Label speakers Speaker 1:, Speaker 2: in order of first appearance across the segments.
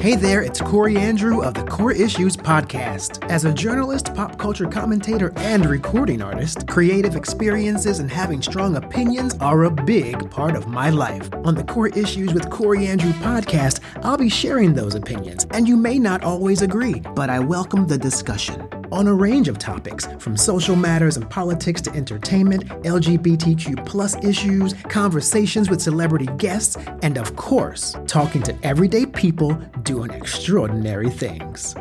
Speaker 1: Hey there, it's Corey Andrew of the Core Issues Podcast. As a journalist, pop culture commentator, and recording artist, creative experiences and having strong opinions are a big part of my life. On the Core Issues with Corey Andrew podcast, I'll be sharing those opinions, and you may not always agree, but I welcome the discussion on a range of topics from social matters and politics to entertainment, LGBTQ plus issues, conversations with celebrity guests, and of course, talking to everyday people doing extraordinary things.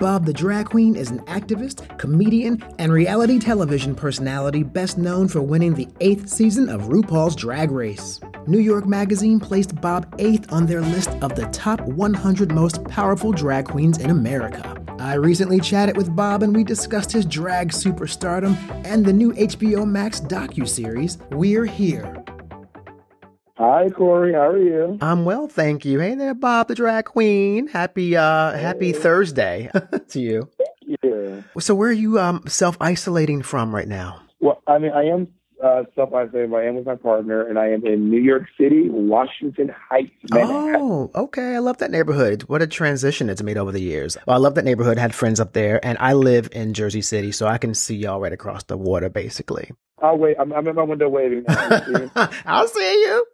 Speaker 1: Bob the Drag Queen is an activist, comedian, and reality television personality best known for winning the eighth season of RuPaul's Drag Race. New York Magazine placed Bob eighth on their list of the top 100 most powerful drag queens in America. I recently chatted with Bob and we discussed his drag superstardom and the new HBO Max docu-series We're Here.
Speaker 2: Hi Corey, how are you?
Speaker 1: I'm well, thank you. Hey there, Bob the drag queen. Happy uh happy Thursday to you.
Speaker 2: Yeah.
Speaker 1: So where are you um self-isolating from right now?
Speaker 2: Well, I mean, I am uh, self-isolated. I am with my partner, and I am in New York City, Washington Heights. Manhattan.
Speaker 1: Oh, okay. I love that neighborhood. What a transition it's made over the years. Well, I love that neighborhood. Had friends up there, and I live in Jersey City, so I can see y'all right across the water, basically.
Speaker 2: I'll wait. I'm, I'm at my window waving.
Speaker 1: I'll see you.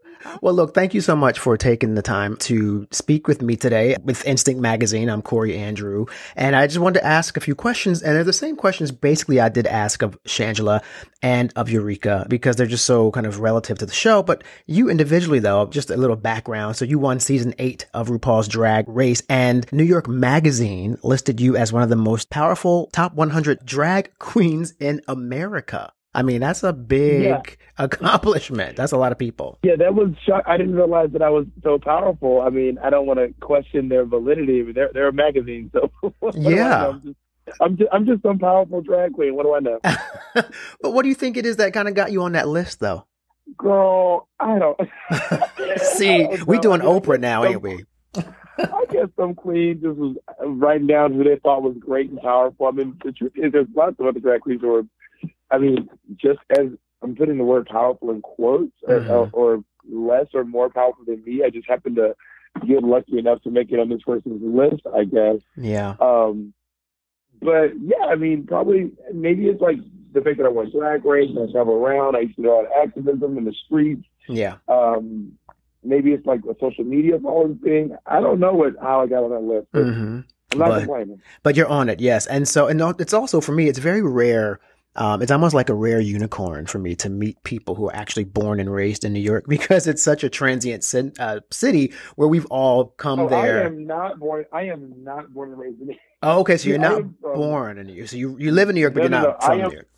Speaker 1: Well, look, thank you so much for taking the time to speak with me today with Instinct Magazine. I'm Corey Andrew, and I just wanted to ask a few questions, and they're the same questions basically I did ask of Shangela and of Eureka because they're just so kind of relative to the show. But you individually, though, just a little background. So you won season eight of RuPaul's Drag Race, and New York Magazine listed you as one of the most powerful top 100 drag queens in America. I mean, that's a big
Speaker 2: Yeah.
Speaker 1: accomplishment. That's a lot of people.
Speaker 2: yeah, that was shock. I didn't realize that I was so powerful. I mean, I don't want to question their validity. but They're they're a magazine, so what do I
Speaker 1: Yeah.
Speaker 2: I'm just, I'm just some powerful drag queen. What do I know,
Speaker 1: but what do you think it is that kind of got you on that list, though?
Speaker 2: girl? I don't.
Speaker 1: See,
Speaker 2: I don't
Speaker 1: we doing Oprah now,
Speaker 2: some-
Speaker 1: ain't we?
Speaker 2: I guess some queen just was uh, writing down who they thought was great and powerful. I mean, the truth is, there's lots of other drag queens who are, I mean, just as I'm putting the word powerful in quotes, or,
Speaker 1: Mhm.
Speaker 2: or less or more powerful than me. I just happened to get lucky enough to make it on this person's list, I guess.
Speaker 1: Yeah.
Speaker 2: Um, but yeah, I mean, probably maybe it's like the fact that I went drag race and I travel around. I used to do a lot of activism in the streets
Speaker 1: Yeah.
Speaker 2: um, maybe it's like a social media following thing. I don't know what how I got on that list. But
Speaker 1: hmm
Speaker 2: I'm not
Speaker 1: But-
Speaker 2: complaining.
Speaker 1: But you're on it, yes. And so, and it's also for me, it's very rare. Um, it's almost like a rare unicorn for me to meet people who are actually born and raised in New York because it's such a transient cin- uh, city where we've all come
Speaker 2: Oh, I
Speaker 1: there.
Speaker 2: am not born. I am not born and raised in. New York.
Speaker 1: Oh, okay. So you're not
Speaker 2: am
Speaker 1: born in New York. So you you live in New York, but
Speaker 2: No,
Speaker 1: you're not
Speaker 2: no. I
Speaker 1: from
Speaker 2: am-
Speaker 1: New York.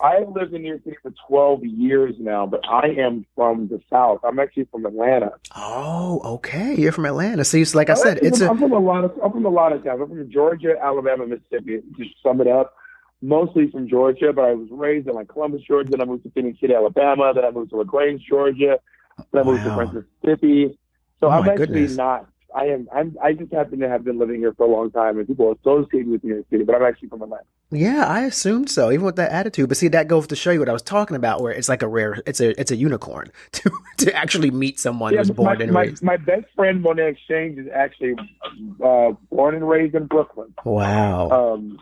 Speaker 2: I have lived in New York City for 12 years now, but I am from the South. I'm actually from Atlanta.
Speaker 1: Oh, okay. You're from Atlanta. So, it's like I said,
Speaker 2: I'm
Speaker 1: it's
Speaker 2: from,
Speaker 1: a
Speaker 2: I'm from a lot of I'm from a lot of towns. I'm from Georgia, Alabama, Mississippi. Just sum it up. Mostly from Georgia, but I was raised in like Columbus, Georgia. Then I moved to Phenix City, Alabama. Then I moved to LaGrange, Georgia. Then I moved
Speaker 1: Wow.
Speaker 2: to Prince, Mississippi. So
Speaker 1: Oh,
Speaker 2: I'm actually
Speaker 1: goodness.
Speaker 2: not. I am. I'm. I just happen to have been living here for a long time, and people associate me with New York City. But I'm actually from Atlanta.
Speaker 1: Yeah, I assumed so, even with that attitude. But see, that goes to show you what I was talking about, where it's like a rare, it's a, it's a unicorn to to actually meet someone
Speaker 2: Yeah,
Speaker 1: who's born
Speaker 2: my,
Speaker 1: and
Speaker 2: my,
Speaker 1: raised.
Speaker 2: my best friend Monét X Change is actually uh, born and raised in Brooklyn.
Speaker 1: Wow.
Speaker 2: Um,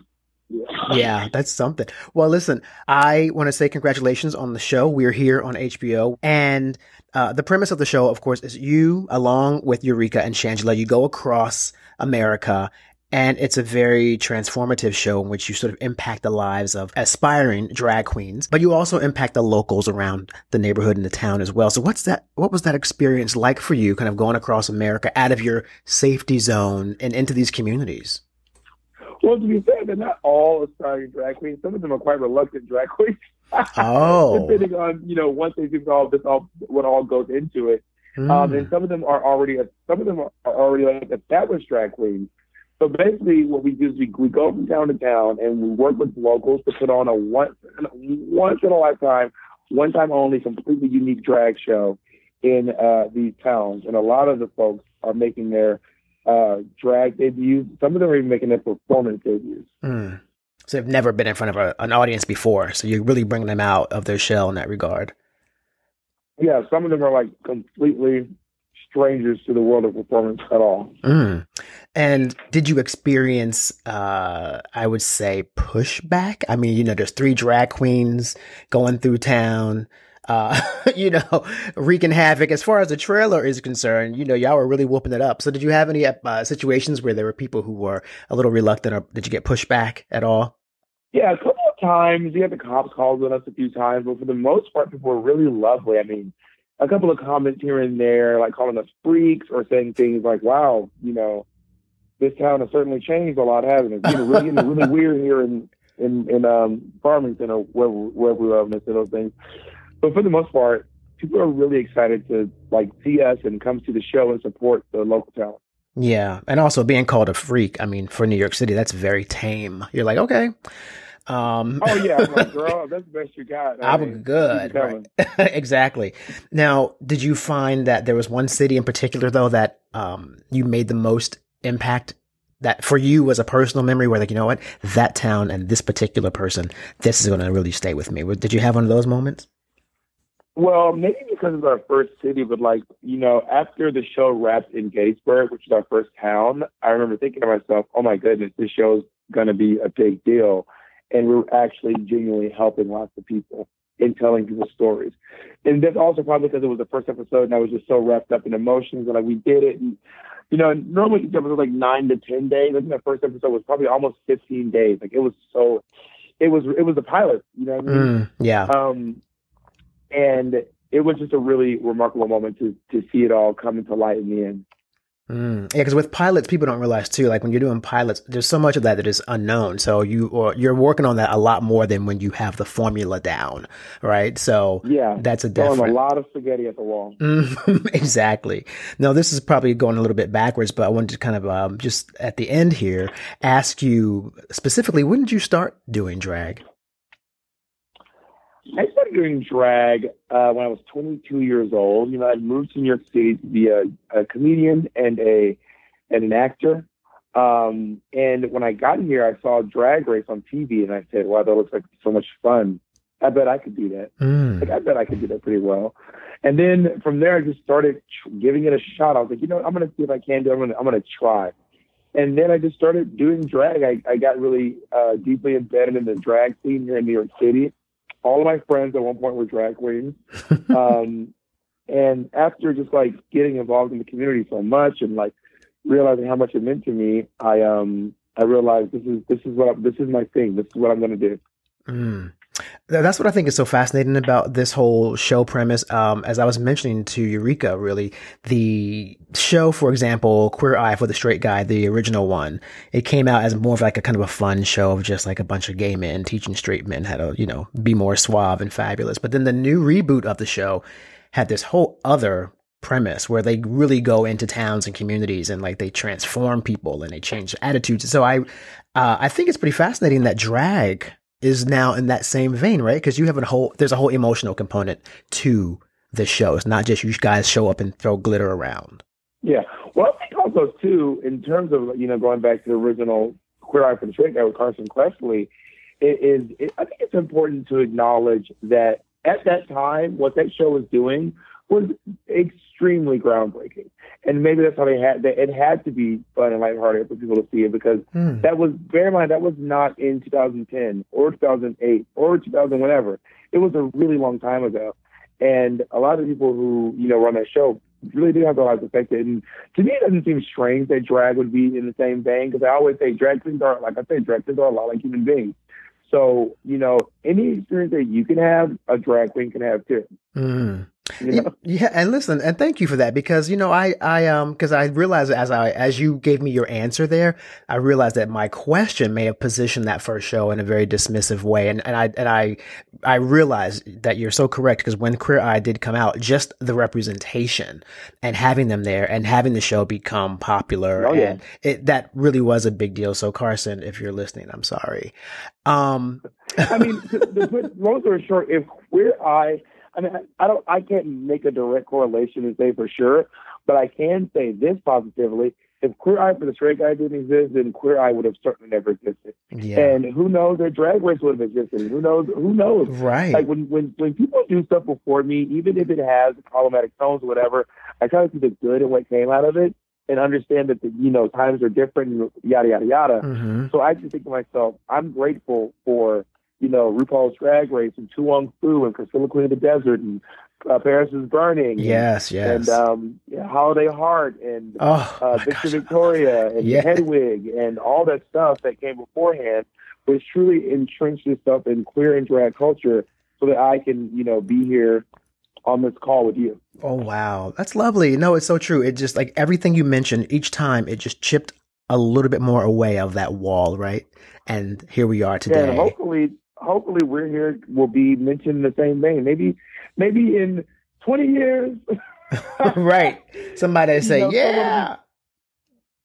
Speaker 2: yeah.
Speaker 1: that's something. Well, listen, I want to say congratulations on the show. We're here on HBO, and uh, the premise of the show, of course, is you, along with Eureka and Shangela, you go across America. And it's a very transformative show in which you sort of impact the lives of aspiring drag queens, but you also impact the locals around the neighborhood and the town as well. So what's that, what was that experience like for you kind of going across America out of your safety zone and into these communities?
Speaker 2: Well, to be fair, they're not all aspiring drag queens. Some of them are quite reluctant drag queens.
Speaker 1: Oh.
Speaker 2: depending on you know once they think all this all what all goes into it. Um,
Speaker 1: Mm.
Speaker 2: and some of them are already some of them are already like established drag queens. So basically, what we do is we, we go from town to town and we work with locals to put on a once once in a lifetime, one time only, completely unique drag show in uh, these towns. And a lot of the folks are making their uh, drag debuts. Some of them are even making their performance debuts.
Speaker 1: Mm. So they've never been in front of a, an audience before. So you're really bringing them out of their shell in that regard.
Speaker 2: Yeah, some of them are like completely strangers to the world of performance at all.
Speaker 1: Mm. And did you experience, uh, I would say, pushback? I mean, you know, there's three drag queens going through town, uh, you know, wreaking havoc. As far as the trailer is concerned, you know, y'all were really whooping it up. So did you have any uh, situations where there were people who were a little reluctant or did you get pushed back at all?
Speaker 2: Yeah, a couple of times. We had the cops called on us a few times, but for the most part, people were really lovely. I mean, a couple of comments here and there, like calling us freaks or saying things like, wow, you know, this town has certainly changed a lot, hasn't it? It's getting really, getting really weird here in in in um, Farmington or wherever wherever we are and those things. But for the most part, people are really excited to like see us and come to the show and support the local talent.
Speaker 1: Yeah, and also being called a freak. I mean, for New York City, that's very tame. You're like, okay.
Speaker 2: Um, oh yeah, I'm like, girl, that's the best you got.
Speaker 1: I am good. Right. exactly. Now, did you find that there was one city in particular though that um, you made the most impact that for you was a personal memory where like, you know what, that town and this particular person, this is going to really stay with me. Did you have one of those moments?
Speaker 2: Well, maybe because it's our first city, but like, you know, after the show wrapped in Gettysburg, which is our first town, I remember thinking to myself, oh my goodness, this show's going to be a big deal. And we're actually genuinely helping lots of people and telling people stories. And that's also probably because it was the first episode and I was just so wrapped up in emotions and like we did it. And you know, normally each episode was like nine to ten days. I think the first episode was probably almost fifteen days. Like it was so, it was it was a pilot. You know what I mean?
Speaker 1: Mm, yeah.
Speaker 2: Um, and it was just a really remarkable moment to to see it all come into light in the end.
Speaker 1: Mm. Yeah, because with pilots, people don't realize too. Like when you're doing pilots, there's so much of that that is unknown. So you or you're working on that a lot more than when you have the formula down, right? So
Speaker 2: yeah,
Speaker 1: that's a different.
Speaker 2: a lot of spaghetti at the wall.
Speaker 1: exactly. Now this is probably going a little bit backwards, but I wanted to kind of um, just at the end here ask you specifically, when did you start doing drag?
Speaker 2: I started doing drag uh, when I was 22 years old. You know, I moved to New York City to be a, a comedian and a and an actor. Um, and when I got here, I saw Drag Race on TV, and I said, "Wow, that looks like so much fun. I bet I could do that.
Speaker 1: Mm.
Speaker 2: Like, I bet I could do that pretty well." And then from there, I just started giving it a shot. I was like, you know, I'm gonna see if I can do. It. I'm gonna I'm gonna try. And then I just started doing drag. I, I got really uh, deeply embedded in the drag scene here in New York City all of my friends at one point were drag queens. um, and after just like getting involved in the community so much and like realizing how much it meant to me, I um I realized this is this is what I, this is my thing. This is what I'm going to do.
Speaker 1: Mm. That's what I think is so fascinating about this whole show premise. Um, as I was mentioning to Eureka, really, the show, for example, Queer Eye for the Straight Guy, the original one, it came out as more of like a kind of a fun show of just like a bunch of gay men teaching straight men how to, you know, be more suave and fabulous. But then the new reboot of the show had this whole other premise where they really go into towns and communities and like they transform people and they change attitudes. So I, uh, I think it's pretty fascinating that drag is now in that same vein, right? Because you have a whole, there's a whole emotional component to the show. It's not just you guys show up and throw glitter around.
Speaker 2: Yeah. Well, I think also too, in terms of you know going back to the original Queer Eye for the Straight Guy with Carson Kressley, it is. It, I think it's important to acknowledge that at that time, what that show was doing was extremely groundbreaking. And maybe that's how they had that it had to be fun and lighthearted for people to see it because
Speaker 1: mm.
Speaker 2: that was bear in mind that was not in 2010 or 2008 or 2000 whatever. It was a really long time ago, and a lot of people who you know run that show really do have their lives affected. And to me, it doesn't seem strange that drag would be in the same vein because I always say drag queens are like I say drag queens are a lot like human beings. So, you know, any experience that you can have, a drag queen can have too.
Speaker 1: Mm. You know? Yeah, and listen, and thank you for that because you know I I um because I realized as I as you gave me your answer there, I realized that my question may have positioned that first show in a very dismissive way, and and I and I I realized that you're so correct because when Queer Eye did come out, just the representation and having them there and having the show become popular,
Speaker 2: oh, yeah.
Speaker 1: and it that really was a big deal. So Carson, if you're listening, I'm sorry. Um,
Speaker 2: I mean, to, to put long story short, if Queer Eye I mean, I don't, I can't make a direct correlation and say for sure, but I can say this positively: if Queer Eye for the Straight Guy didn't exist, then Queer Eye would have certainly never existed.
Speaker 1: Yeah.
Speaker 2: And who knows, their Drag Race would have existed. Who knows? Who knows?
Speaker 1: Right.
Speaker 2: Like when when when people do stuff before me, even if it has problematic tones or whatever, I try to see the good and what came out of it. and understand that the, you know times are different, yada yada yada.
Speaker 1: Mm-hmm.
Speaker 2: So I just think to myself, I'm grateful for you know RuPaul's Drag Race and Wong Foo and Priscilla Queen of the Desert and uh, Paris is Burning.
Speaker 1: Yes, yes.
Speaker 2: And um, Holiday Heart and
Speaker 1: oh,
Speaker 2: uh, Victor
Speaker 1: gosh.
Speaker 2: Victoria and
Speaker 1: Yeah.
Speaker 2: Hedwig and all that stuff that came beforehand, which truly entrenched itself in queer and drag culture so that I can, you know, be here on this call with you.
Speaker 1: Oh wow, that's lovely. No, it's so true. It just like everything you mentioned each time, it just chipped a little bit more away of that wall, right? And here we are
Speaker 2: Yeah,
Speaker 1: today.
Speaker 2: and hopefully, hopefully we're here. We'll be mentioned in the same vein. Maybe, maybe in 20 years,
Speaker 1: right? Somebody
Speaker 2: You
Speaker 1: say,
Speaker 2: know, someone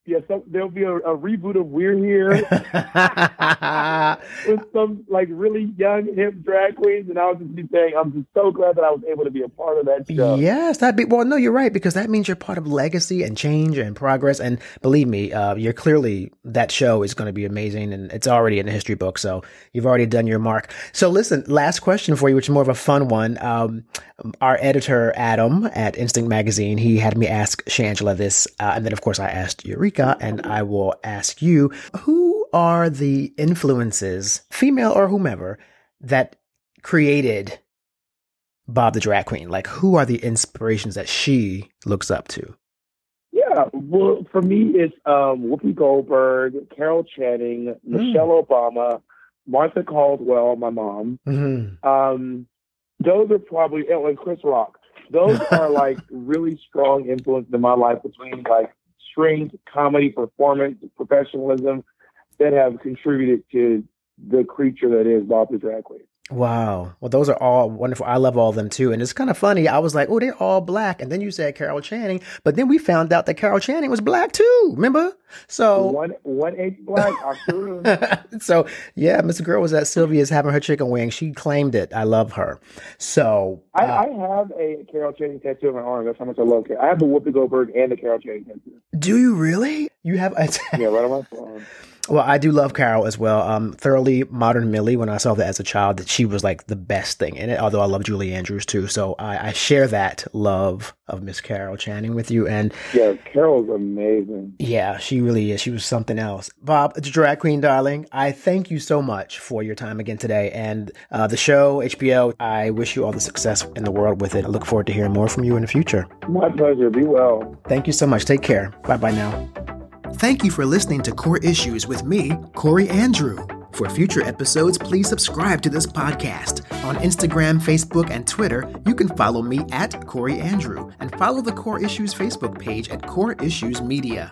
Speaker 1: yeah.
Speaker 2: yeah, so there'll be a, a reboot of We're Here. with some like really young hip drag queens, and I'll just be saying I'm just so glad that I was able to be a part of that show.
Speaker 1: Yes, that be well. No, you're right because that means you're part of legacy and change and progress. And believe me, uh, you're clearly that show is going to be amazing, and it's already in the history book. So you've already done your mark. So listen, last question for you, which is more of a fun one. Um, our editor Adam at Instinct Magazine, he had me ask Shangela this, uh, and then of course I asked Eureka, and I will ask you: Who are the influences, female or whomever, that created Bob the Drag Queen? Like, who are the inspirations that she looks up to?
Speaker 2: Yeah, well, for me, it's um, Whoopi Goldberg, Carol Channing, Michelle Obama, Martha Caldwell, my mom.
Speaker 1: Mm-hmm.
Speaker 2: Um, those are probably and Chris Rock. Those are like really strong influences in my life between like strength, comedy, performance, professionalism that have contributed to the creature that is Bob the Drag Queen.
Speaker 1: Wow. Well, those are all wonderful. I love all of them too. And it's kind of funny. I was like, oh, they're all black. And then you said Carol Channing, but then we found out that Carol Channing was black too. Remember? So,
Speaker 2: One one eighth black,
Speaker 1: so yeah, Mr. Girl was at Sylvia's having her chicken wing. She claimed it. I love her. So,
Speaker 2: I,
Speaker 1: uh,
Speaker 2: I have a Carol Channing tattoo on my arm. That's how much I love Carol. I have the Whoopi Goldberg and the Carol Channing tattoo.
Speaker 1: do you really? You have a
Speaker 2: Yeah, right on my phone.
Speaker 1: Well, I do love Carol as well. Um, thoroughly modern Millie. When I saw that as a child, that she was like the best thing in it. Although I love Julie Andrews too, so I, I share that love of Miss Carol Channing with you. And
Speaker 2: Yeah, Carol's amazing.
Speaker 1: yeah, she really is. She was something else. Bob, the drag queen, darling. I thank you so much for your time again today, and uh, the show HBO. I wish you all the success in the world with it. I look forward to hearing more from you in the future.
Speaker 2: My pleasure. Be well.
Speaker 1: Thank you so much. Take care. Bye bye now.
Speaker 3: Thank you for listening to Core Issues with me, Corey Andrew. For future episodes, please subscribe to this podcast. On Instagram, Facebook, and Twitter, you can follow me at Corey Andrew and follow the Core Issues Facebook page at Core Issues Media.